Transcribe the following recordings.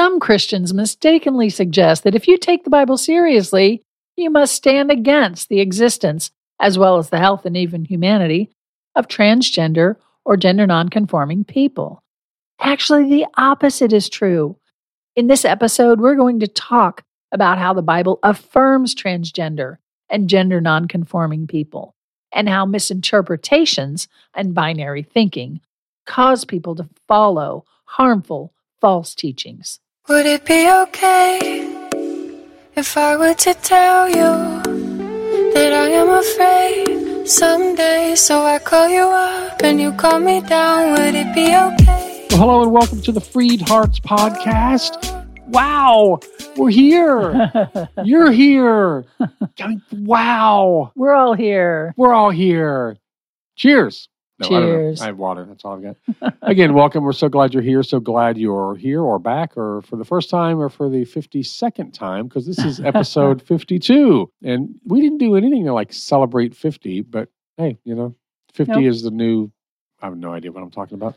Some Christians mistakenly suggest that if you take the Bible seriously, you must stand against the existence, as well as the health and even humanity, of transgender or gender nonconforming people. Actually, the opposite is true. In this episode, we're going to talk about how the Bible affirms transgender and gender nonconforming people, and how misinterpretations and binary thinking cause people to follow harmful, false teachings. Would it be okay if I were to tell you that I am afraid someday? So I call you up and you call me down. Would it be okay? Well, hello and welcome to the Freed Hearts podcast. Wow, we're here. You're here. Wow, We're all here. we're all here. Cheers. No, I. Cheers. I, have water. That's all I've got. Again, welcome. We're so glad you're here. So glad you're here or back or for the first time or for the 52nd time because this is episode 52. And we didn't do anything to like celebrate 50, but hey, you know, 50 Nope. is the new. I have no idea what I'm talking about.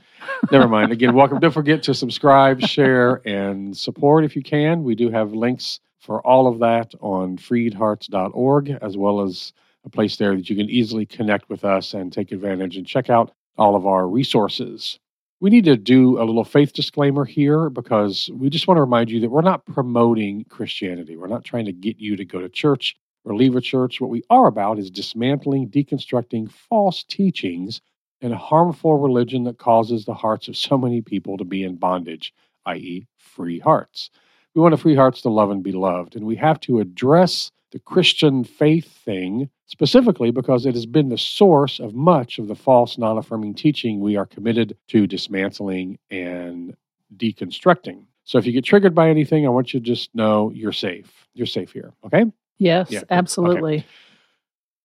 Never mind. Again, welcome. Don't forget to subscribe, share, and support if you can. We do have links for all of that on freedhearts.org, as well as a place there that you can easily connect with us and take advantage and check out all of our resources. We need to do a little faith disclaimer here because we just want to remind you that we're not promoting Christianity. We're not trying to get you to go to church or leave a church. What we are about is dismantling, deconstructing false teachings and a harmful religion that causes the hearts of so many people to be in bondage, i.e., free hearts. We want a free hearts to love and be loved, and we have to address the Christian faith thing specifically because it has been the source of much of the false, non affirming teaching we are committed to dismantling and deconstructing. So if you get triggered by anything, I want you to just know you're safe. You're safe here, okay? Yes, Yeah, okay. absolutely.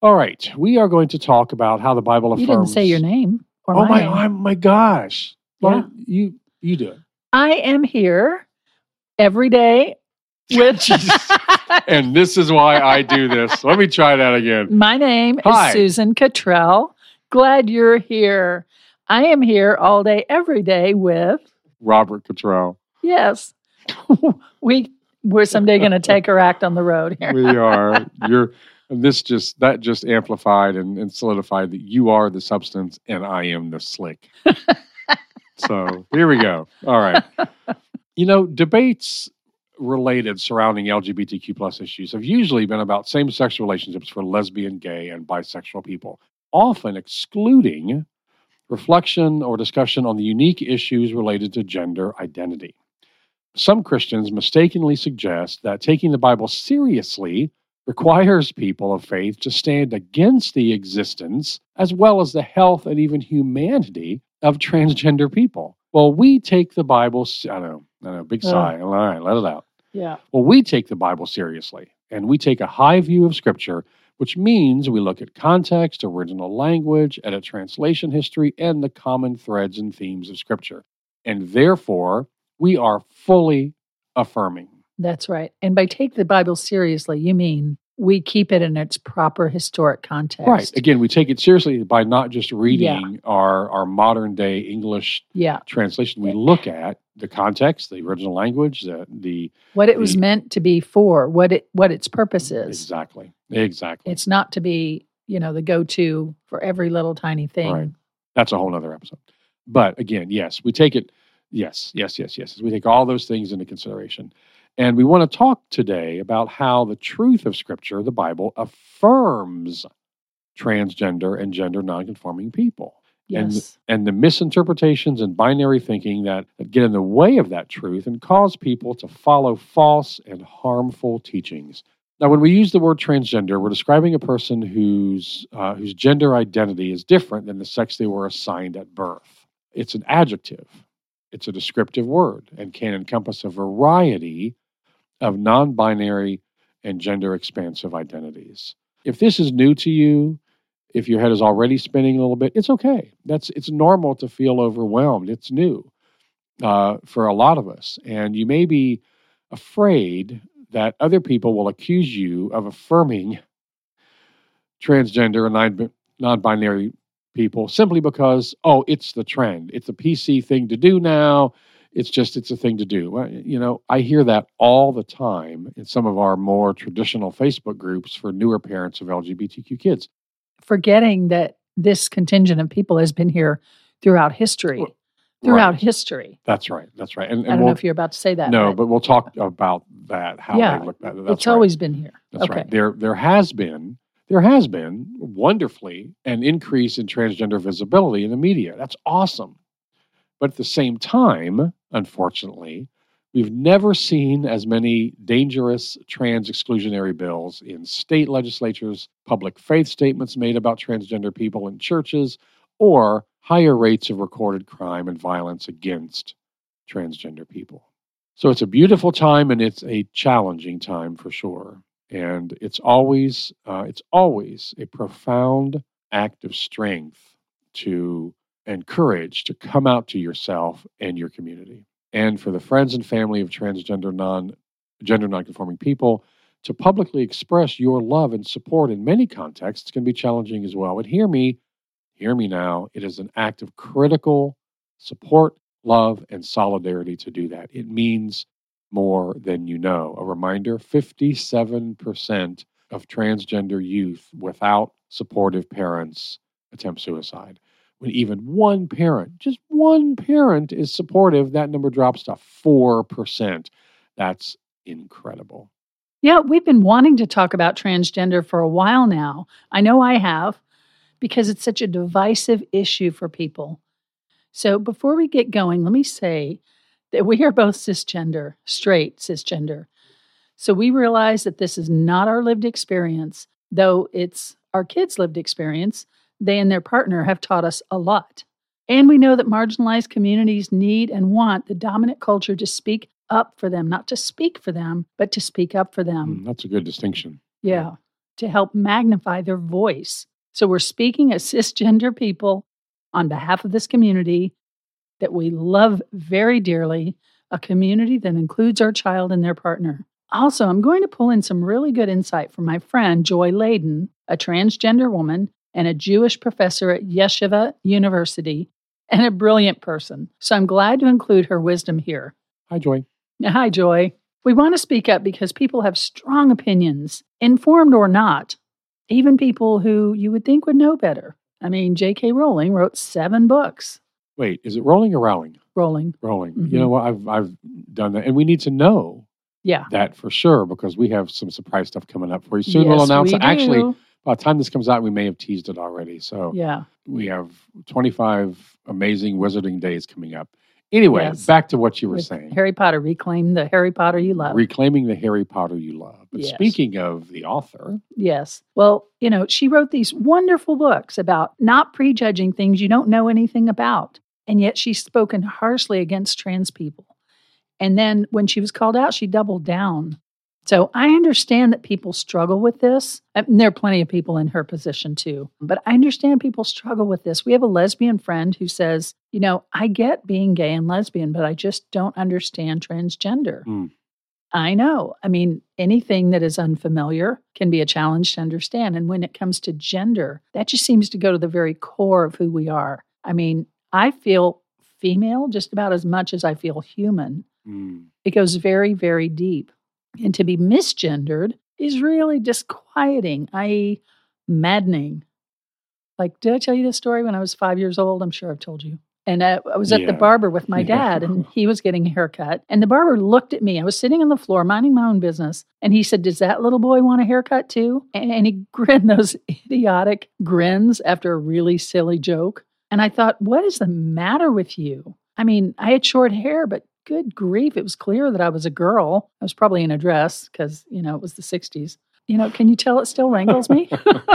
All right. We are going to talk about how the Bible affirms. You didn't say your name or Oh my, name. oh my gosh. Yeah. You you do it. I am here every day Jesus. And this is why I do this. Let me try that again. My name Hi. is Susan Cottrell. Glad you're here. I am here all day, every day with, Robert Cottrell. yes, we, we're someday going to take her act on the road here. We are. You're and this just that just amplified and, and solidified that you are the substance and I am the slick. so here we go. All right. You know, debates related surrounding LGBTQ plus issues have usually been about same sex relationships for lesbian, gay, and bisexual people, often excluding reflection or discussion on the unique issues related to gender identity. Some Christians mistakenly suggest that taking the Bible seriously requires people of faith to stand against the existence as well as the health and even humanity of transgender people. Well, we take the Bible, I know, I know, big sigh. All right, let it out. Yeah. Well, we take the Bible seriously and we take a high view of Scripture, which means we look at context, original language, edit translation history, and the common threads and themes of Scripture. And therefore, we are fully affirming. That's right. And by take the Bible seriously, you mean we keep it in its proper historic context. Right. Again, we take it seriously by not just reading our, our modern day English Yeah. translation. We look at the context, the original language, the, the What it was The- meant to be for, what it what its purpose is. exactly, exactly. It's not to be, you know, the go-to for every little tiny thing. Right. That's a whole other episode. But again, yes, we take it. Yes, yes, yes, yes. We take all those things into consideration. And we want to talk today about how the truth of Scripture, the Bible, affirms transgender and gender nonconforming people. Yes. and the misinterpretations and binary thinking that, that get in the way of that truth and cause people to follow false and harmful teachings. Now, when we use the word transgender, we're describing a person whose uh, whose gender identity is different than the sex they were assigned at birth. It's an adjective. It's a descriptive word and can encompass a variety of non-binary and gender expansive identities. If this is new to you, if your head is already spinning a little bit, it's okay. That's it's normal to feel overwhelmed. It's new uh, for a lot of us, and you may be afraid that other people will accuse you of affirming transgender and non- non-binary people simply because oh, it's the trend. It's a PC thing to do now. It's just it's a thing to do. You know, I hear that all the time in some of our more traditional Facebook groups for newer parents of LGBTQ kids. Forgetting that this contingent of people has been here throughout history. Well, Throughout right. history. That's right. That's right. And, I don't know we'll, if you're about to say that. no, but we'll talk about that. How Yeah, they look at it. That's it's right. always been here. That's okay. right. There, there has been, there has been wonderfully an increase in transgender visibility in the media. That's awesome. But at the same time, unfortunately, we've never seen as many dangerous trans exclusionary bills in state legislatures, public faith statements made about transgender people in churches, or higher rates of recorded crime and violence against transgender people. So it's a beautiful time and it's a challenging time for sure and it's always uh, it's always a profound act of strength to and courage to come out to yourself and your community and for the friends and family of transgender non gender nonconforming people to publicly express your love and support in many contexts can be challenging as well but hear me hear me now it is an act of critical support love and solidarity to do that it means more than you know. A reminder 57% of transgender youth without supportive parents attempt suicide. When even one parent, just one parent, is supportive, that number drops to 4%. That's incredible. Yeah, we've been wanting to talk about transgender for a while now. I know I have because it's such a divisive issue for people. So before we get going, let me say that we are both cisgender, straight cisgender. So we realize that this is not our lived experience, though it's our kids' lived experience. They and their partner have taught us a lot. And we know that marginalized communities need and want the dominant culture to speak up for them, not to speak for them, but to speak up for them. Mm, that's a good distinction. Yeah, to help magnify their voice. So we're speaking as cisgender people on behalf of this community that we love very dearly, a community that includes our child and their partner. Also, I'm going to pull in some really good insight from my friend Joy Ladin, a transgender woman and a Jewish professor at Yeshiva University, and a brilliant person. So I'm glad to include her wisdom here. Hi, Joy. Hi, Joy. We want to speak up because people have strong opinions, informed or not, even people who you would think would know better. I mean, J.K. Rowling wrote seven books. Wait, is it rolling or rowling? Rowling. Rolling. Mhm. You know what? I've, I've done that. And we need to know Yeah. that for sure because we have some surprise stuff coming up for you. Soon we'll announce we. Actually. By the time this comes out, we may have teased it already. So yeah. we have 25 amazing wizarding days coming up. Anyway, Yes. back to what you were With saying. Harry Potter, reclaim the Harry Potter you love. Reclaiming the Harry Potter you love. But Yes. speaking of the author, yes. Well, you know, she wrote these wonderful books about not prejudging things you don't know anything about. And yet she's spoken harshly against trans people. And then when she was called out, she doubled down. So I understand that people struggle with this. And there are plenty of people in her position too. But I understand people struggle with this. We have a lesbian friend who says, you know, I get being gay and lesbian, but I just don't understand transgender. Mm. I know. I mean, anything that is unfamiliar can be a challenge to understand. And when it comes to gender, that just seems to go to the very core of who we are. I mean, I feel female just about as much as I feel human. mm, It goes very, very deep. And to be misgendered is really disquieting, i.e., maddening. Like, did I tell you this story when I was five years old? I'm sure I've told you. And uh, I was at the barber with my Yeah. dad, and he was getting a haircut. And the barber looked at me. I was sitting on the floor minding my own business. And he said, Does that little boy want a haircut too? And, and he grinned those idiotic grins after a really silly joke. And I thought, What is the matter with you? I mean, I had short hair, but good grief, it was clear that I was a girl. I was probably in a dress because, you know, it was the 60s. You know, can you tell it still wrangles me?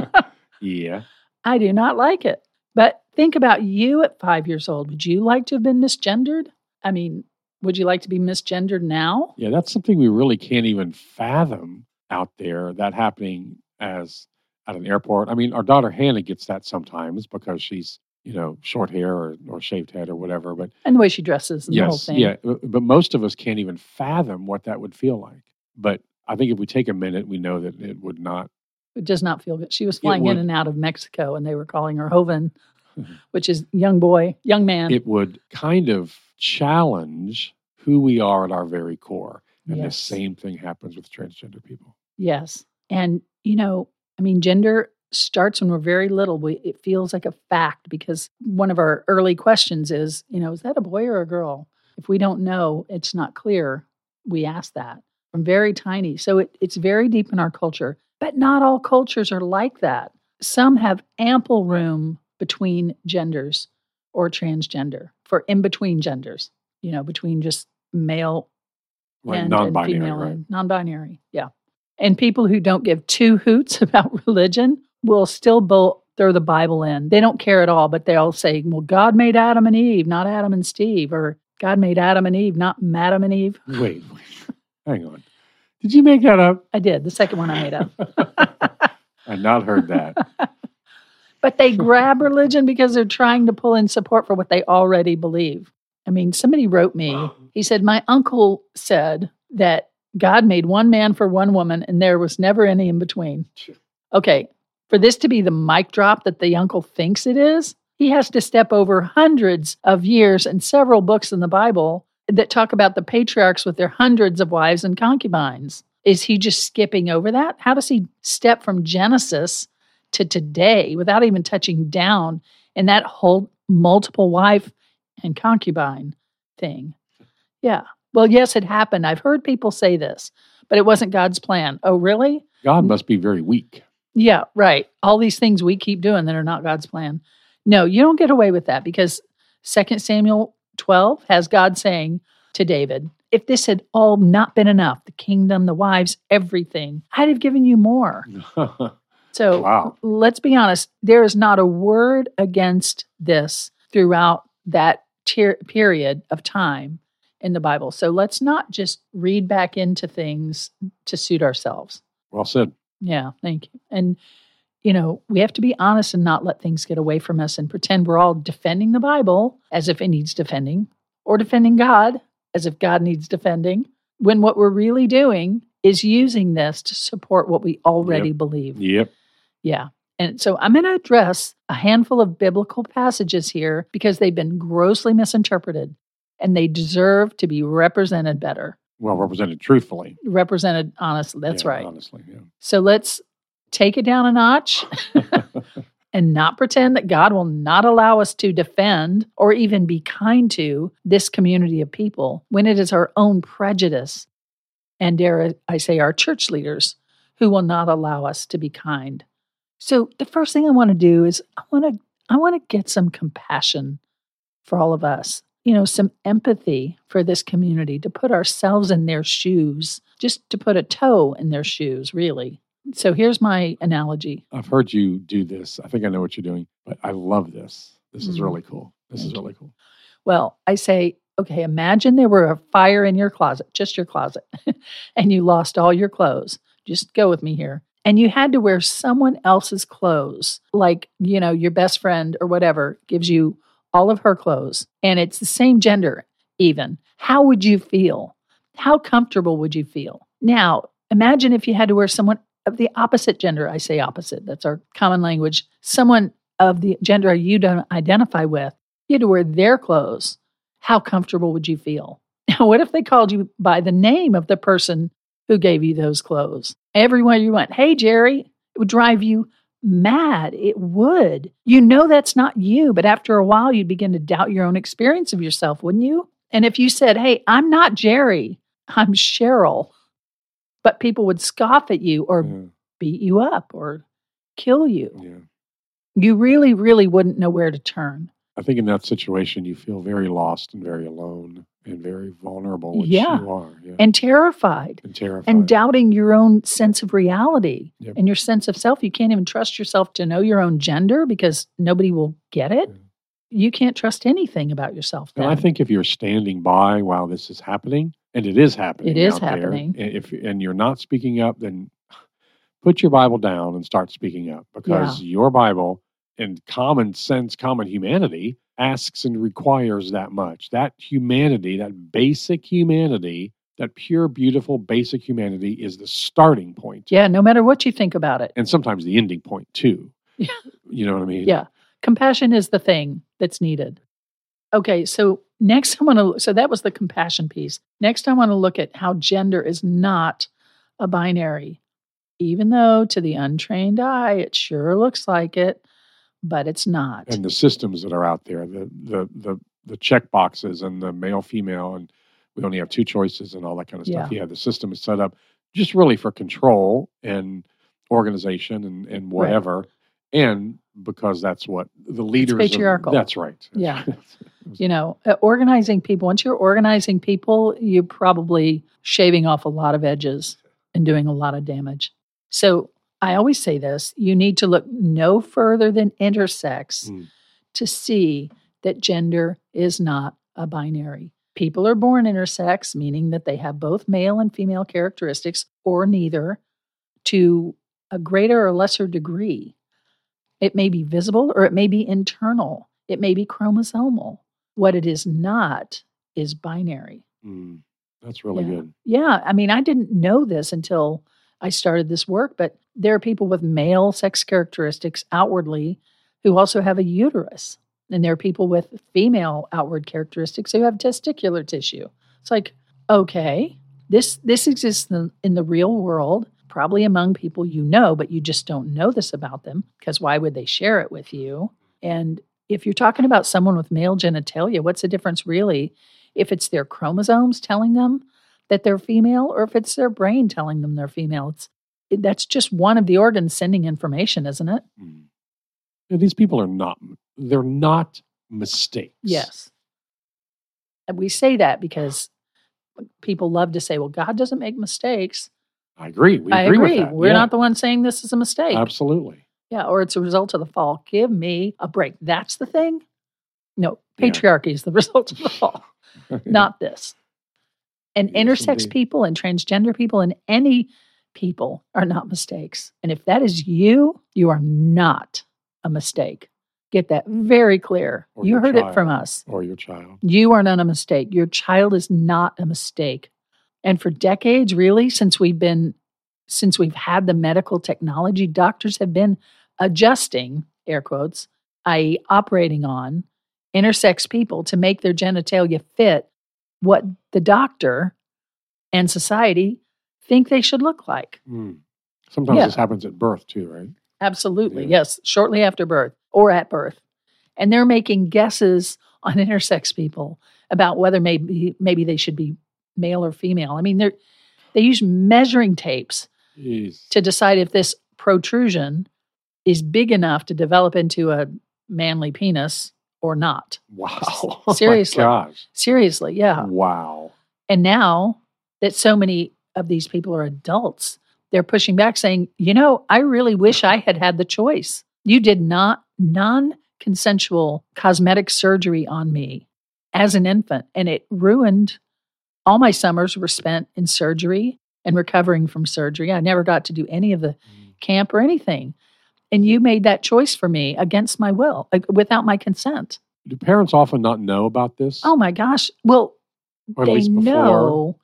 yeah. I do not like it. But think about you at five years old. Would you like to have been misgendered? I mean, would you like to be misgendered now? Yeah, that's something we really can't even fathom out there that happening as at an airport. I mean, our daughter Hannah gets that sometimes because she's, you know, short hair or, or shaved head or whatever. But And the way she dresses and the whole yes, thing. yeah. But but most of us can't even fathom what that would feel like. But I think if we take a minute, we know that it would not. It does not feel good. She was flying in and out of Mexico and they were calling her joven, which is young boy, young man. It would kind of challenge who we are at our very core. And the same thing happens with transgender people. Yes. And, you know, I mean, gender starts when we're very little. We, it feels like a fact because one of our early questions is, you know, is that a boy or a girl? If we don't know, it's not clear. We ask that from very tiny. So it, it's very deep in our culture, but not all cultures are like that. Some have ample room between genders or transgender for in between genders, you know, between just male Like and, non and female right? and non-binary. Yeah, and people who don't give two hoots about religion will still bo- throw the Bible in. They don't care at all, but they'll say, "Well, God made Adam and Eve, not Adam and Steve," or "God made Adam and Eve, not Madam and Eve." Wait, wait, hang on. Did you make that up? I did the second one I made up, I've not heard that. but they grab religion because they're trying to pull in support for what they already believe. I mean, somebody wrote me. He said, My uncle said that God made one man for one woman and there was never any in between. Okay, for this to be the mic drop that the uncle thinks it is, he has to step over hundreds of years and several books in the Bible that talk about the patriarchs with their hundreds of wives and concubines. Is he just skipping over that? How does he step from Genesis to today without even touching down in that whole multiple wife and concubine thing? Yeah. Well, yes, it happened. I've heard people say this, but it wasn't God's plan. Oh, really? God must be very weak. Yeah, right. All these things we keep doing that are not God's plan. No, you don't get away with that because 2 Samuel 12 has God saying to David, if this had all not been enough, the kingdom, the wives, everything, I'd have given you more. So Wow. let's be honest, there is not a word against this throughout that tier, period of time in the Bible. So let's not just read back into things to suit ourselves. well said. Yeah, thank you. And you know, we have to be honest and not let things get away from us and pretend we're all defending the Bible as if it needs defending or defending God as if God needs defending when what we're really doing is using this to support what we already believe. Yep. Yeah. And so I'm going to address a handful of biblical passages here because they've been grossly misinterpreted and they deserve to be represented better. Well represented truthfully. Represented honestly. That's Yeah, right. Honestly, yeah. So let's take it down a notch and not pretend that God will not allow us to defend or even be kind to this community of people when it is our own prejudice and dare I say our church leaders who will not allow us to be kind. So the first thing I want to do is I want to I want to get some compassion for all of us. You know, some empathy for this community to put ourselves in their shoes, just to put a toe in their shoes, really. So here's my analogy. I've heard you do this. I think I know what you're doing, but I love this. This is Mm. really cool. This is Thank you. really cool. Well, I say, okay, imagine there were a fire in your closet, just your closet, and you lost all your clothes. Just go with me here. And you had to wear someone else's clothes, like, you know, your best friend or whatever gives you all of her clothes, and it's the same gender, even. How would you feel? How comfortable would you feel? Now, imagine if you had to wear someone of the opposite gender. I say opposite, that's our common language. Someone of the gender you don't identify with you had to wear their clothes. How comfortable would you feel? Now, what if they called you by the name of the person who gave you those clothes? Everywhere you went, hey, Jerry, it would drive you mad. It would. You know that's not you, but after a while, you'd begin to doubt your own experience of yourself, wouldn't you? And if you said, hey, I'm not Jerry, I'm Cheryl, but people would scoff at you or Yeah, beat you up or kill you, yeah. you really, really wouldn't know where to turn. I think in that situation, you feel very lost and very alone and very vulnerable, which Yeah. you are. Yeah. and terrified And terrified. and doubting your own sense of reality Yep. and your sense of self. You can't even trust yourself to know your own gender because nobody will get it. Yeah. You can't trust anything about yourself. And I think if you're standing by while this is happening, and it is happening, It is there, happening. and if and you're not speaking up, then put your Bible down and start speaking up because your Bible and common sense, common humanity asks and requires that much. That humanity, that basic humanity, that pure, beautiful, basic humanity is the starting point, yeah, no matter what you think about it. and sometimes the ending point too. Yeah. You know what I mean? Yeah. Compassion is the thing that's needed. Okay, so Next, I want to, so that was the compassion piece. Next, I want to look at how gender is not a binary, even though to the untrained eye, it sure looks like it, but it's not. And the systems that are out there, the the the the check boxes and the male female and we only have two choices and all that kind of stuff. Yeah. Yeah, the system is set up just really for control and organization and, and Right. whatever. And because that's what the leaders of- patriarchal. that's right. That's Yeah. right. you know, uh, organizing people, once you're organizing people, you're probably shaving off a lot of edges and doing a lot of damage. So I always say this you need to look no further than intersex Mm. to see that gender is not a binary. People are born intersex, meaning that they have both male and female characteristics, or neither, to a greater or lesser degree. It may be visible or it may be internal, it may be chromosomal. What it is not is binary. Mm, that's really Yeah. good. Yeah, I mean, I didn't know this until I started this work, but there are people with male sex characteristics outwardly who also have a uterus. And there are people with female outward characteristics who have testicular tissue. It's like, okay, this this exists in, in the real world, probably among people you know, but you just don't know this about them because why would they share it with you? And if you're talking about someone with male genitalia, what's the difference really if it's their chromosomes telling them that they're female or if it's their brain telling them they're female? It's it- that's just one of the organs sending information, isn't it? Mm. Yeah, these people are not they're not mistakes. Yes. And we say that because people love to say, well, God doesn't make mistakes. I agree. We I agree, agree. with that. We're Yeah, not the ones saying this is a mistake. Absolutely. Yeah, or it's a result of the fall. Give me a break. That's the thing. No, Yeah. patriarchy is the result of the fall, not this. And Yes, intersex indeed. people and transgender people and any people are not mistakes. And if that is you, you are not a mistake. Get that very clear. Or you heard it from us. or your child. You are not a mistake. Your child is not a mistake. And for decades, really, since we've been, since we've had the medical technology, doctors have been adjusting, air quotes, i.e., operating on intersex people to make their genitalia fit what the doctor and society think they should look like. Mm. Sometimes Yeah. this happens at birth too, right? Absolutely. Yeah. Yes. Shortly after birth or at birth. And they're making guesses on intersex people about whether maybe maybe they should be male or female. I mean, they're they use measuring tapes Jeez. to decide if this protrusion is big enough to develop into a manly penis or not. Wow. Oh Seriously. gosh. Seriously, yeah. Wow. And now that so many of these people are adults, they're pushing back saying, you know, I really wish I had had the choice. You did not non consensual cosmetic surgery on me as an infant, and it ruined all my summers were spent in surgery and recovering from surgery. I never got to do any of the mm. camp or anything. And you made that choice for me against my will, like, without my consent. Do parents often not know about this? Oh my gosh. Well, they know,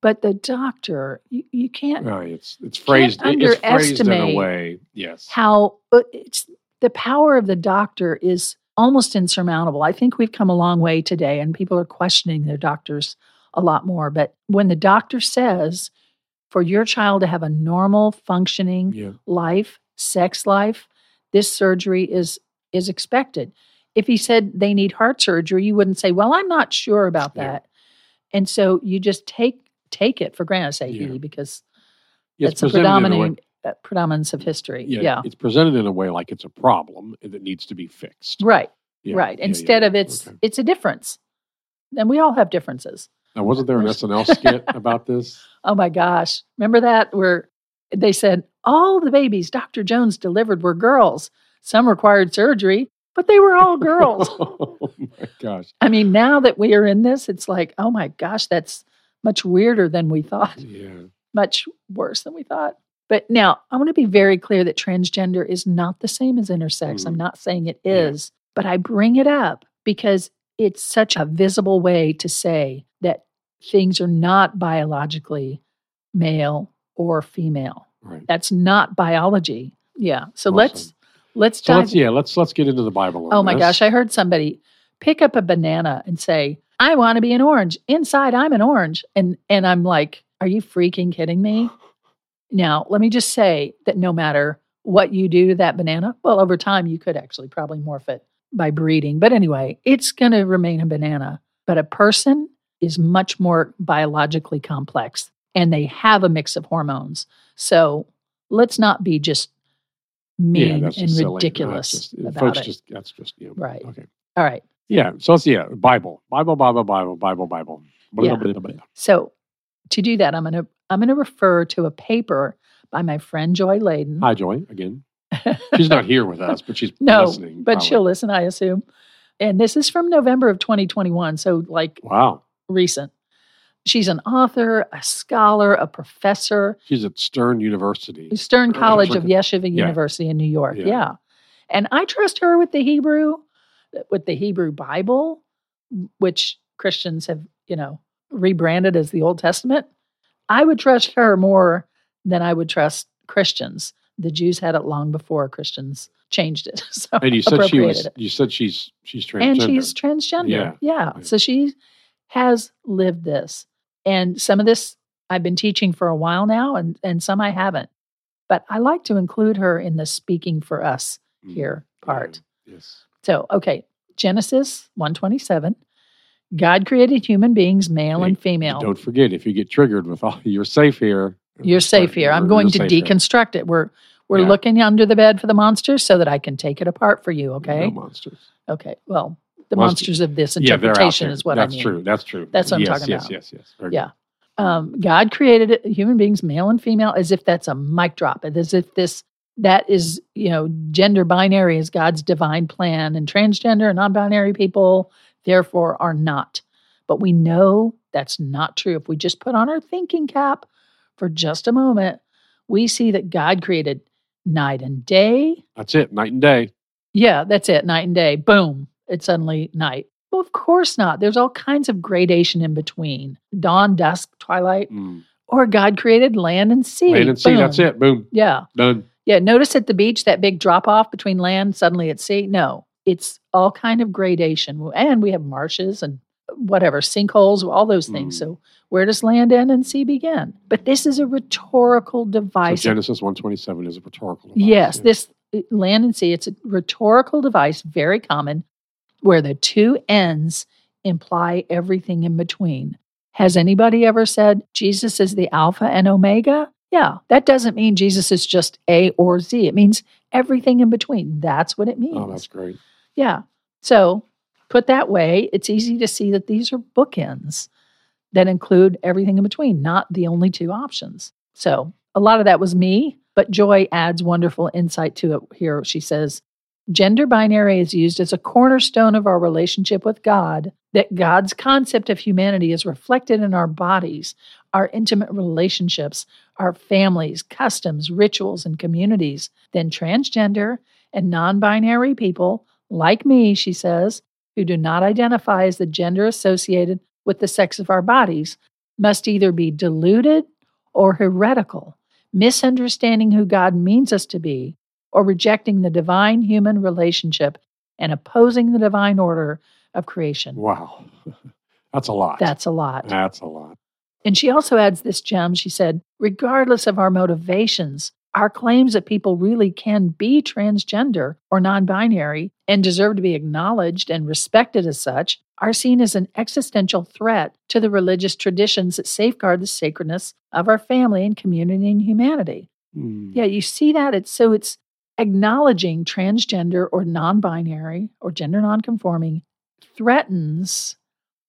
but the doctor, you, you can't No, it's it's phrased. It's phrased in a way. Yes. how it's the power of the doctor is almost insurmountable. I think we've come a long way today, and people are questioning their doctors a lot more. But when the doctor says for your child to have a normal functioning Yeah. life, sex life, this surgery is is expected. If he said they need heart surgery, you wouldn't say, "Well, I'm not sure about Yeah. that." And so you just take take it for granted. Say Yeah. he because Yeah, it's a presented a predominant uh, predominance of history. yeah, yeah. It's presented in a way like it's a problem that needs to be fixed. Right. Yeah, right. yeah, yeah, Instead yeah. of it's Okay. it's a difference. And we all have differences. Now, wasn't there an SNL skit about this? Oh my gosh. Remember that where they said all the babies Dr. Jones delivered were girls. Some required surgery, but they were all girls. oh my gosh. I mean, now that we are in this, it's like, oh my gosh, that's much weirder than we thought, Yeah. much worse than we thought. But now I want to be very clear that transgender is not the same as intersex. I'm Mhm. not saying it is, Yeah. but I bring it up because it's such a visible way to say that things are not biologically male or female. Right. That's not biology. Yeah. So Awesome. let's let's So dive let's yeah, let's let's get into the Bible. Oh my this. gosh, I heard somebody pick up a banana and say, I want to be an orange. Inside, I'm an orange. And and I'm like, are you freaking kidding me? Now, let me just say that no matter what you do to that banana, well, over time you could actually probably morph it by breeding. But anyway, it's going to remain a banana. But a person is much more biologically complex and they have a mix of hormones. So let's not be just mean that's and just silly. No, ridiculous that's just, uh, about folks it. just that's just you know, Right. Okay. All right. Yeah. So it's yeah, Bible, Bible, Bible, Bible, Bible, Bible. Yeah. So to do that, I'm going to I'm to refer to a paper by my friend Joy Ladin. Hi, Joy. Again, she's not here with us, but she's no, listening. but probably. she'll listen, I assume. And this is from November of 2021, so like Wow. recent. She's an author, a scholar, a professor, She's at Stern University. Stern College of Yeshiva Yeah. University in New York. Yeah. Yeah. And I trust her with the Hebrew, with the Hebrew Bible, which Christians have, you know, rebranded as the Old Testament. I would trust her more than I would trust Christians. The Jews had it long before Christians changed it. So And you said she was. it. You said she's she's transgender. And she's transgender. Yeah. Yeah. Right. So she has lived this. And some of this I've been teaching for a while now, and, and some I haven't. But I like to include her in the speaking for us Mm, here part. Yes. So, okay, Genesis 127. God created human beings, male Hey, and female. Don't forget, if you get triggered with all, you're safe here. You're safe here. I'm going to safe here. deconstruct it. We're we're Yeah. looking under the bed for the monsters so that I can take it apart for you. Okay. No monsters. Okay. Well, the Monster- monsters of this Yeah, interpretation there. is what That's I mean. That's true. That's true. That's what I'm yes, talking yes, about. Yes, yes, Very Yeah. um, God created human beings, male and female, as if that's a mic drop, as if this that is, you know, gender binary is God's divine plan, and transgender and non-binary people therefore are not. But we know that's not true. If we just put on our thinking cap for just a moment, we see that God created night and day. That's it. Night and day. Yeah, that's it, night and day. Boom, it's suddenly night. Well, of course not. There's all kinds of gradation in between dawn, dusk, twilight Mm. or God created land and sea. Land and sea. That's it. Boom. Yeah. Done. Yeah. Notice at the beach that big drop off between land, suddenly at sea. No, it's all kind of gradation. And we have marshes and whatever, sinkholes, all those things. Mm. So where does land end and sea begin? But this is a rhetorical So device. Genesis 127 is a rhetorical device. yes, Yeah. this uh, land and sea, it's a rhetorical device, very common, where the two ends imply everything in between. Has anybody ever said Jesus is the Alpha and Omega? Yeah, that doesn't mean Jesus is just A or Z. It means everything in between. That's what it means. Oh, that's great. Yeah. So, put that way, it's easy to see that these are bookends that include everything in between, not the only two options. So, a lot of that was me, but Joy adds wonderful insight to it here. She says, Gender binary is used as a cornerstone of our relationship with God, that God's concept of humanity is reflected in our bodies, our intimate relationships, our families, customs, rituals, and communities. Then transgender and non binary people, like me, she says, who do not identify as the gender associated with the sex of our bodies, must either be deluded or heretical, misunderstanding who God means us to be, or rejecting the divine human relationship and opposing the divine order of creation. Wow. That's a lot. That's a lot. That's a lot. And she also adds this gem. She said, regardless of our motivations, our claims that people really can be transgender or non binary and deserve to be acknowledged and respected as such are seen as an existential threat to the religious traditions that safeguard the sacredness of our family and community and humanity. Mm. Yeah, you see that? It's so it's acknowledging transgender or non binary or gender non-conforming threatens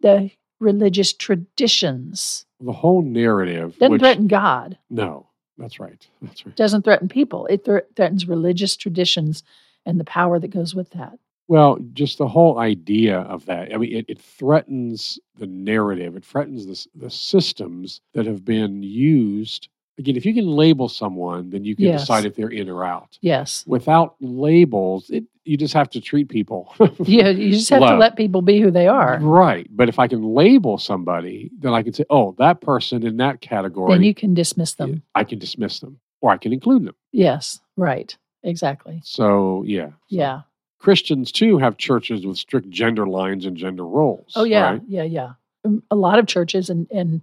the religious traditions. The whole narrative. Doesn't which, threaten God. No, that's right. That's right. Doesn't threaten people. It thre- threatens religious traditions and the power that goes with that. Well, just the whole idea of that. I mean, it, it threatens the narrative. It threatens the, the systems that have been used. Again, if you can label someone, then you can Yes. decide if they're in or out. Yes. Without labels, it, you just have to treat people. Yeah, you just have to let people be who they are. Right. But if I can label somebody, then I can say, oh, that person in that category, Then you can dismiss them. I can dismiss them or I can include them. Yes. Right. Exactly. So, yeah. Yeah. Christians too have churches with strict gender lines and gender roles. Oh yeah, right? yeah, yeah. Um, A lot of churches, and and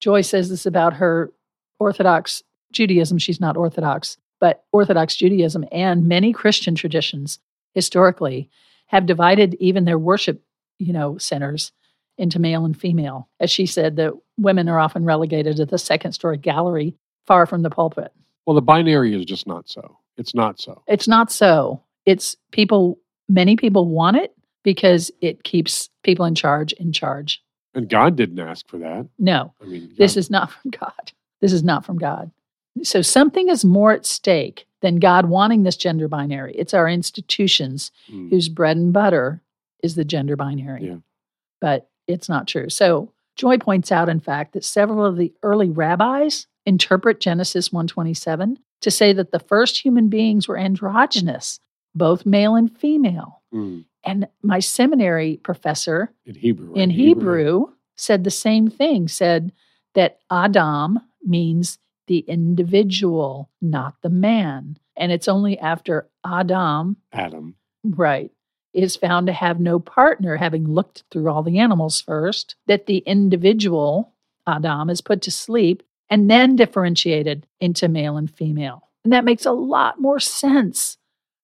Joy says this about her Orthodox Judaism. She's not Orthodox, but Orthodox Judaism and many Christian traditions historically have divided even their worship, you know, centers into male and female. As she said, that women are often relegated to the second story gallery, far from the pulpit. Well, the binary is just not so. It's not so. It's not so. It's people. Many people want it because it keeps people in charge in charge. And God didn't ask for that. No, I mean, This is not from God. This is not from God. So something is more at stake than God wanting this gender binary. It's our institutions Mm. whose bread and butter is the gender binary. Yeah. But it's not true. So Joy points out, in fact, that several of the early rabbis interpret Genesis 127 to say that the first human beings were androgynous, both male and female. Mm. And my seminary professor in Hebrew. right? in Hebrew said the same thing, said that Adam means the individual, not the man. And it's only after Adam, Adam. right, is found to have no partner, having looked through all the animals first, that the individual, Adam, is put to sleep and then differentiated into male and female. And that makes a lot more sense.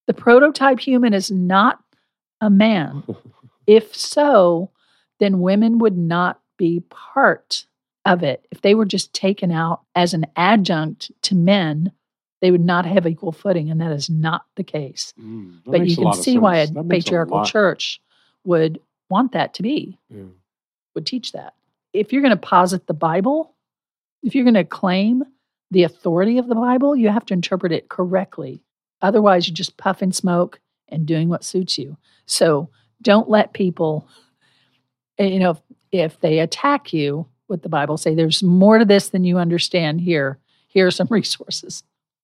The prototype human is not a man. If so, then women would not be part of it. If they were just taken out as an adjunct to men, they would not have equal footing, and that is not the case. Mm, but you can see why a. That makes a patriarchal church would want that to be, Yeah. would teach that. If you're going to posit the Bible, if you're going to claim the authority of the Bible, you have to interpret it correctly. Otherwise, you're just puffing smoke and doing what suits you. So don't let people, eh, you know, if, if they attack you with the Bible, say there's more to this than you understand. Here, here are some resources.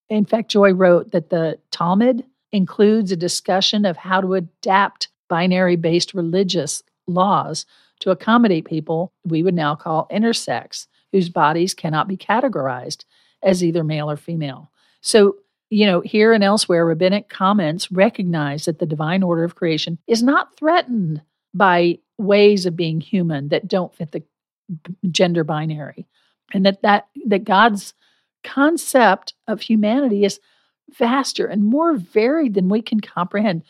In fact, Joy wrote that the Talmud includes a discussion of how to adapt binary based religious laws to accommodate people we would now call intersex, whose bodies cannot be categorized as either male or female. So, you know, here and elsewhere, rabbinic comments recognize that the divine order of creation is not threatened by ways of being human that don't fit the gender binary, and that that that God's concept of humanity is vaster and more varied than we can comprehend.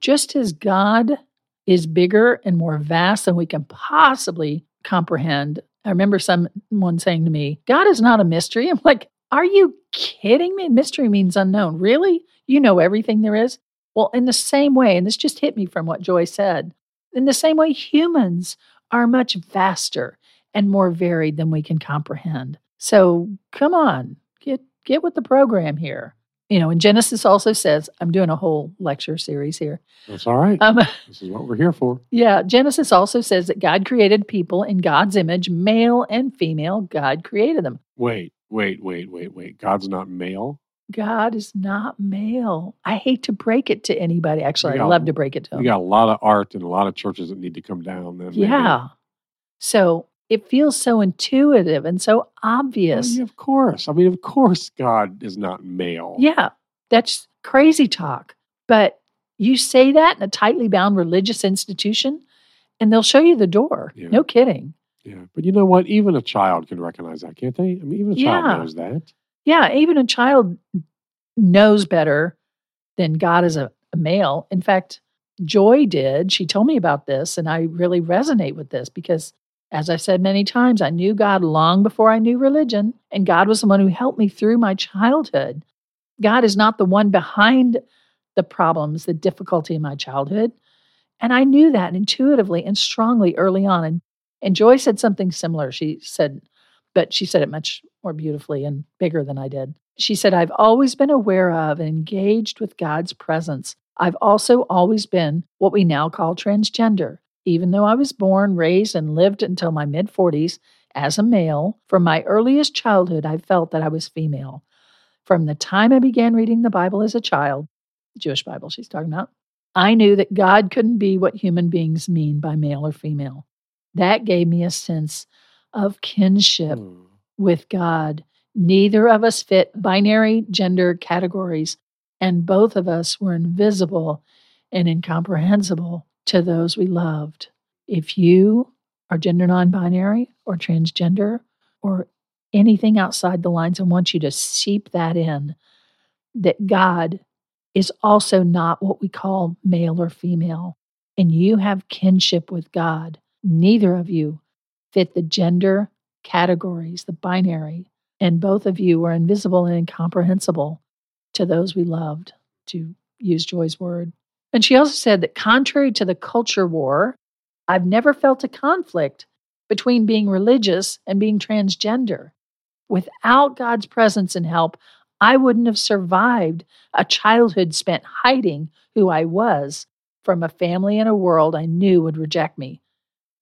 Just as God is bigger and more vast than we can possibly comprehend. I remember someone saying to me, God is not a mystery. I'm like, are you kidding me? Mystery means unknown. Really? You know everything there is? Well, in the same way, and this just hit me from what Joy said, in the same way, humans are much vaster and more varied than we can comprehend. So come on, get get with the program here. You know, and Genesis also says, I'm doing a whole lecture series here. That's all right. Um, this is what we're here for. yeah, Genesis also says that God created people in God's image, male and female. God created them. Wait, wait, wait, wait, wait. God's not male. God is not male. I hate to break it to anybody. Actually, We I'd love to break it to We them. got a lot of art and a lot of churches that need to come down. Then maybe. Yeah. So it feels so intuitive and so Well, obvious. yeah, of course. I mean, of course, God is not male. Yeah, that's crazy talk. But you say that in a tightly bound religious institution, and they'll show you the door. Yeah. No kidding. Yeah, but you know what? Even a child can recognize that, can't they? I mean, even a child Yeah. knows that. Yeah, even a child knows better than God is a, a male. In fact, Joy did. She told me about this, and I really resonate with this because, as I've said many times, I knew God long before I knew religion, and God was the one who helped me through my childhood. God is not the one behind the problems, the difficulty in my childhood. And I knew that intuitively and strongly early on. And, and Joy said something similar. She said, but she said it much more beautifully and bigger than I did. She said, I've always been aware of and engaged with God's presence. I've also always been what we now call transgender. Even though I was born, raised, and lived until my mid 40s as a male, from my earliest childhood, I felt that I was female. From the time I began reading the Bible as a child, Jewish Bible she's talking about, I knew that God couldn't be what human beings mean by male or female. That gave me a sense of kinship Hmm. with God. Neither of us fit binary gender categories, and both of us were invisible and incomprehensible to those we loved. If you are gender non binary or transgender or anything outside the lines, I want you to seep that in that God is also not what we call male or female, and you have kinship with God. Neither of you fit the gender categories, the binary, and both of you are invisible and incomprehensible to those we loved, to use Joy's word. And she also said that contrary to the culture war, I've never felt a conflict between being religious and being transgender. Without God's presence and help, I wouldn't have survived a childhood spent hiding who I was from a family and a world I knew would reject me.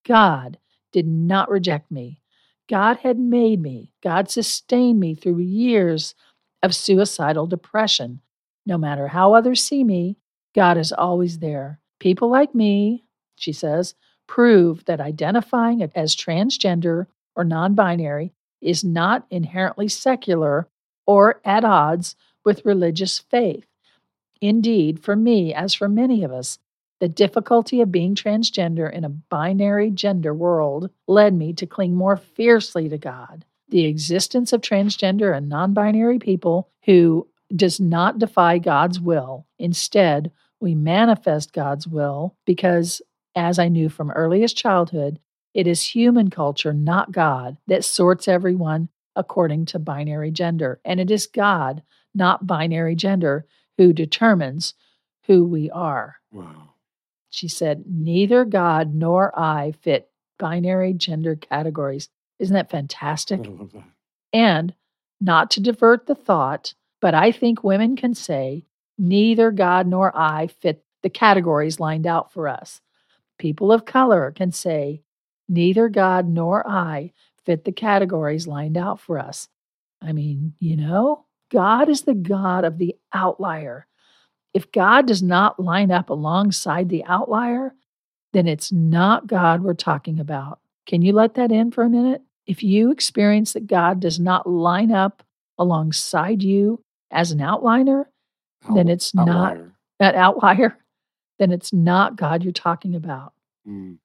God did not reject me. God had made me. God sustained me through years of suicidal depression. No matter how others see me, God is always there. People like me, she says, prove that identifying as transgender or non binary is not inherently secular or at odds with religious faith. Indeed, for me, as for many of us, the difficulty of being transgender in a binary gender world led me to cling more fiercely to God. The existence of transgender and non binary people who does not defy God's will. Instead, we manifest God's will because, as I knew from earliest childhood, it is human culture, not God, that sorts everyone according to binary gender. And it is God, not binary gender, who determines who we are. Wow. She said, Neither God nor I fit binary gender categories. Isn't that fantastic? I love that. And not to divert the thought, but I think women can say, Neither God nor I fit the categories lined out for us. People of color can say, Neither God nor I fit the categories lined out for us. I mean, you know, God is the God of the outlier. If God does not line up alongside the outlier, then it's not God we're talking about. Can you let that in for a minute? If you experience that God does not line up alongside you as an outliner, Out- then it's not outlier. that outlier, then it's not God you're talking about. Mm.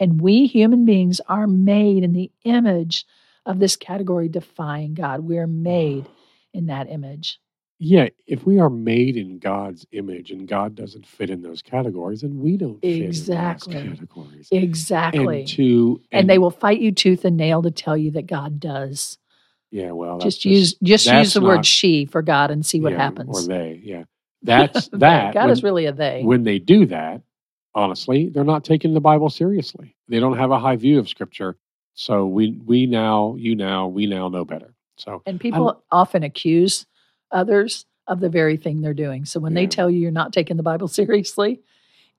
And we human beings are made in the image of this category defying God. We're made in that image. Yeah, if we are made in God's image and God doesn't fit in those categories, then we don't fit Exactly. in those categories. Exactly. And to and they will fight you tooth and nail to tell you that God does. Yeah, well, Just use just use the word she for God and see what yeah, happens. Or they, yeah, that's that. God when, is really a they. when they do that, honestly, they're not taking the Bible seriously. They don't have a high view of Scripture. So we we now, you now, we now know better. So and people often accuse others of the very thing they're doing. So when they tell you you're not taking the Bible seriously,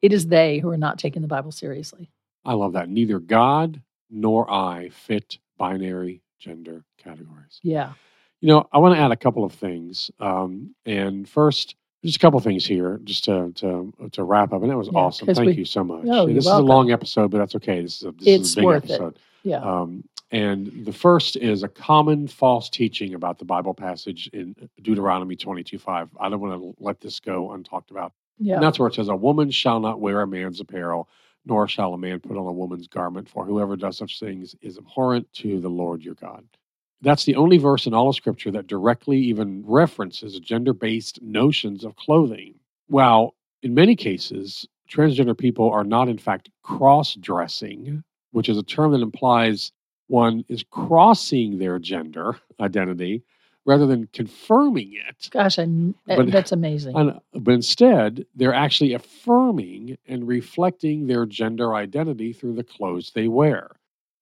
it is they who are not taking the Bible seriously. I love that. Neither God nor I fit binary gender categories. Yeah. You know, I want to add a couple of things. Um, and first, just a couple of things here, just to to to wrap up. And that was Yeah, awesome. Thank we- you so much. You're this welcome. is a long episode, but that's okay. This is a, this It's is a big worth it. Yeah. Um, and the first is a common false teaching about the Bible passage in Deuteronomy 22 5. I don't want to let this go untalked about. yeah. And that's where it says, A woman shall not wear a man's apparel, nor shall a man put on a woman's garment, for whoever does such things is abhorrent to the Lord your God. That's the only verse in all of Scripture that directly even references gender based notions of clothing. While in many cases, transgender people are not, in fact, cross dressing, which is a term that implies one is crossing their gender identity rather than confirming it. Gosh, I, But- that's amazing. And- but instead, they're actually affirming and reflecting their gender identity through the clothes they wear.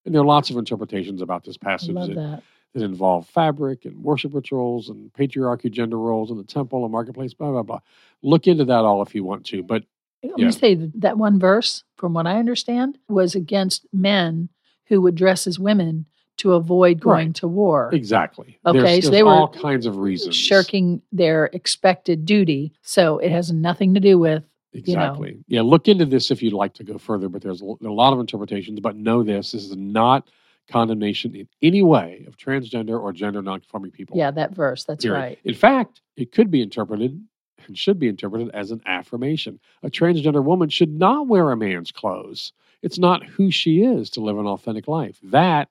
And there are lots of interpretations about this passage that, that. that involve fabric and worship rituals and patriarchy gender roles in the temple and marketplace, blah, blah, blah. Look into that all if you want to. But Let Yeah. me say that one verse, from what I understand, was against men who would dress as women to avoid going Right. to war, exactly. Okay, there's, so they were all kinds of reasons. shirking their expected duty. So it has nothing to do with know. Exactly. Yeah, look into this if you'd like to go further, but there's a, a lot of interpretations. But know this this is not condemnation in any way of transgender or gender nonconforming people. yeah that verse. That's period. right. In fact, it could be interpreted and should be interpreted as an affirmation. A transgender woman should not wear a man's clothes. It's not who she is to live an authentic life. That,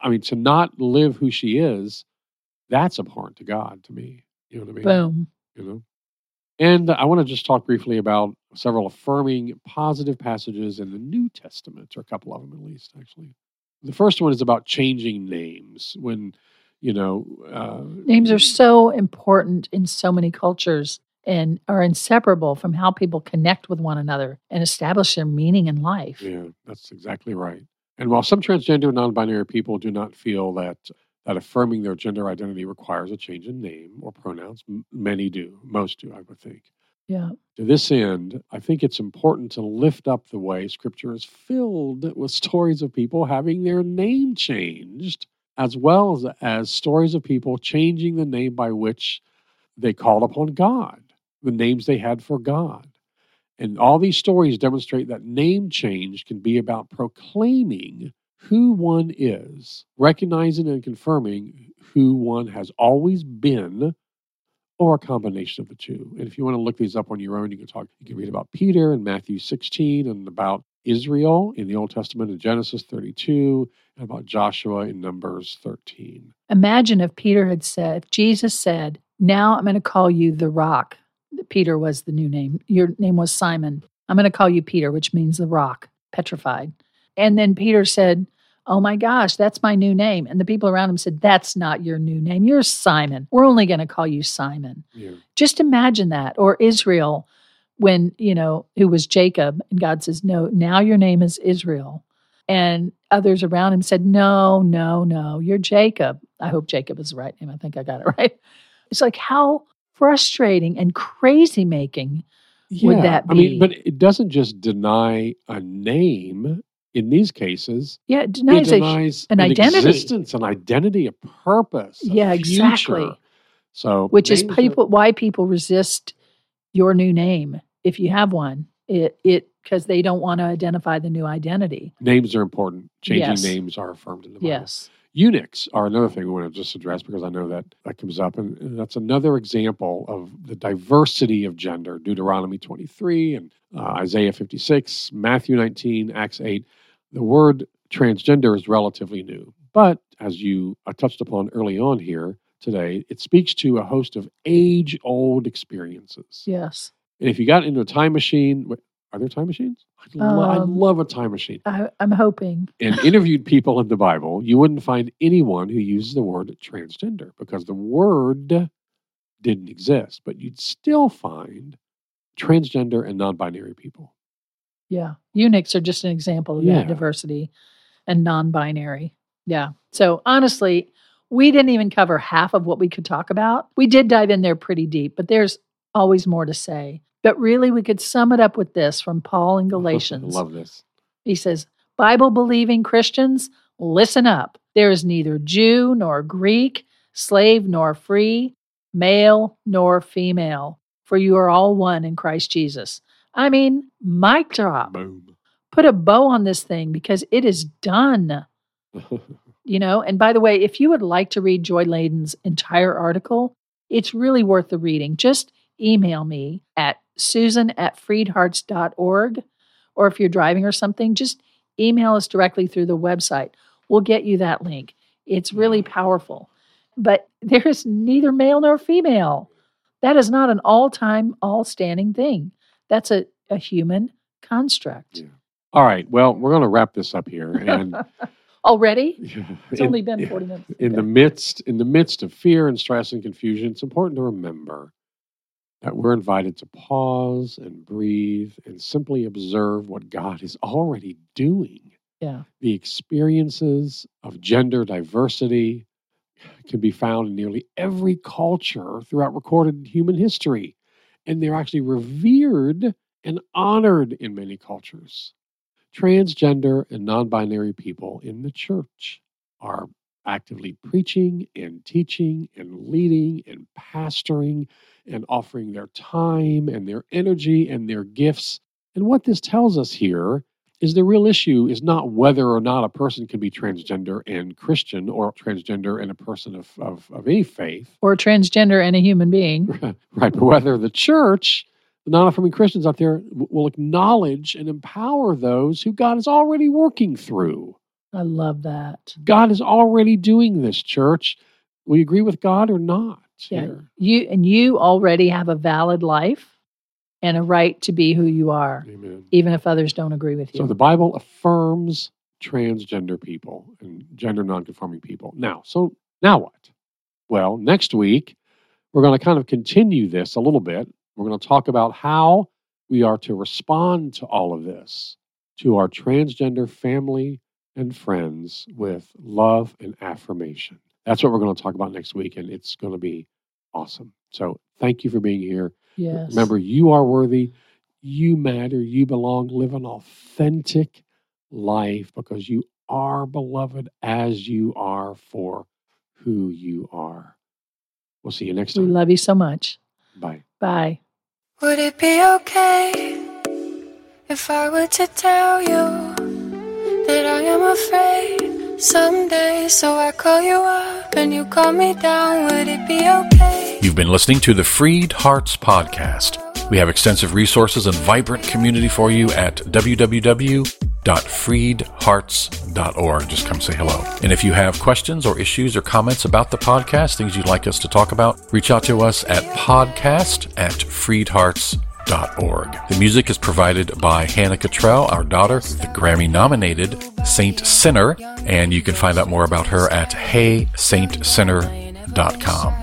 I mean, to not live who she is, that's abhorrent to God to me. You know what I mean? Boom. You know? And I want to just talk briefly about several affirming positive passages in the New Testament, or a couple of them at least, actually. The first one is about changing names. When, you know, uh, Names are so important in so many cultures and are inseparable from how people connect with one another and establish their meaning in life. Yeah, that's exactly right. And while some transgender and non-binary people do not feel that that affirming their gender identity requires a change in name or pronouns, m- many do, most do, I would think. Yeah. To this end, I think it's important to lift up the way Scripture is filled with stories of people having their name changed, as well as, as stories of people changing the name by which they called upon God, the names they had for God. And all these stories demonstrate that name change can be about proclaiming who one is, recognizing and confirming who one has always been, or a combination of the two. And if you want to look these up on your own, you can talk, you can read about Peter in Matthew 16 and about Israel in the Old Testament in Genesis 32 and about Joshua in Numbers 13. Imagine if Peter had said, Jesus said, Now I'm going to call you the rock. Peter was the new name. Your name was Simon. I'm going to call you Peter, which means the rock, petrified. And then Peter said, Oh my gosh, that's my new name. And the people around him said, That's not your new name. You're Simon. We're only going to call you Simon. Yeah. Just imagine that. Or Israel, when, you know, who was Jacob, and God says, No, now your name is Israel. And others around him said, No, no, no, you're Jacob. I hope Jacob is the right name. I think I got it right. It's like how frustrating and crazy making would that be? I mean, but it doesn't just deny a name in these cases. yeah, it It denies a denies an identity. existence, an identity, a purpose. a Yeah, exactly. So, which is names are- why people resist your new name if you have one it it because they don't want to identify the new identity names are important. Changing Yes. names are affirmed in the Bible. yes Eunuchs are another thing we want to just address because I know that that comes up, and, and that's another example of the diversity of gender. Deuteronomy 23 and uh, Isaiah 56, Matthew 19, Acts 8. The word transgender is relatively new, but as you uh, touched upon early on here today, it speaks to a host of age-old experiences. yes And if you got into a time machine, are there time machines? I, lo- I Um, love a time machine I, i'm hoping and interviewed people in the Bible, you wouldn't find anyone who uses the word transgender because the word didn't exist. But you'd still find transgender and non binary people. yeah eunuchs are just an example of Yeah. that diversity and non-binary yeah so honestly we didn't even cover half of what we could talk about we did dive in there pretty deep but there's always more to say but really we could sum it up with this from paul in galatians I love this. He says, Bible believing Christians, listen up. There is neither Jew nor Greek, slave nor free, male nor female, for you are all one in Christ Jesus. I mean, mic drop. Boom. Put a bow on this thing because it is done. You know, and by the way, if you would like to read Joy Ladin's entire article, it's really worth the reading. Just email me at susan at freedhearts.org. Or if you're driving or something, just email us directly through the website. We'll get you that link. It's really powerful. But there is neither male nor female. That is not an all time, all standing thing. That's a, a human construct. Yeah. All right. Well, we're going to wrap this up here. And Already? It's in- only been 40 minutes. in the midst in the midst of fear and stress and confusion it's important to remember that we're invited to pause and breathe and simply observe what god is already doing yeah. the experiences of gender diversity can be found in nearly every culture throughout recorded human history and they're actually revered and honored in many cultures transgender and non-binary people in the church are actively preaching and teaching and leading and pastoring and offering their time and their energy and their gifts. And what this tells us here is the real issue is not whether or not a person can be transgender and Christian or transgender and a person of, of, of any faith. Or transgender and a human being. right. But whether the church, the non affirming Christians out there, will acknowledge and empower those who God is already working through. I love that. God is already doing this, church. We agree with God or not? Yeah. Here? You and you already have a valid life and a right to be who you are, Amen. even if others don't agree with you. So the Bible affirms transgender people and gender nonconforming people. Now, so now what? Well, next week, we're going to kind of continue this a little bit. We're going to talk about how we are to respond to all of this to our transgender family and friends with love and affirmation. That's what we're going to talk about next week, and it's going to be awesome. So, thank you for being here. Yes. Remember, you are worthy. You matter. You belong. Live an authentic life because you are beloved as you are for who you are. We'll see you next time. We love you so much. Bye. Bye. Would it be okay if I were to tell you that I am afraid someday? So I call you up and you call me down. Would it be okay? You've been listening to the Freed Hearts Podcast. We have extensive resources and vibrant community for you at www.freedhearts.org. Just come say hello. And if you have questions or issues or comments about the podcast, things you'd like us to talk about, reach out to us at podcast at freedhearts.org. The music is provided by Hannah Cottrell, our daughter, the Grammy nominated Saint Sinner, and you can find out more about her at heysaintsinner.com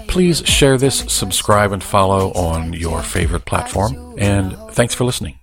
Please share this, subscribe, and follow on your favorite platform. And thanks for listening.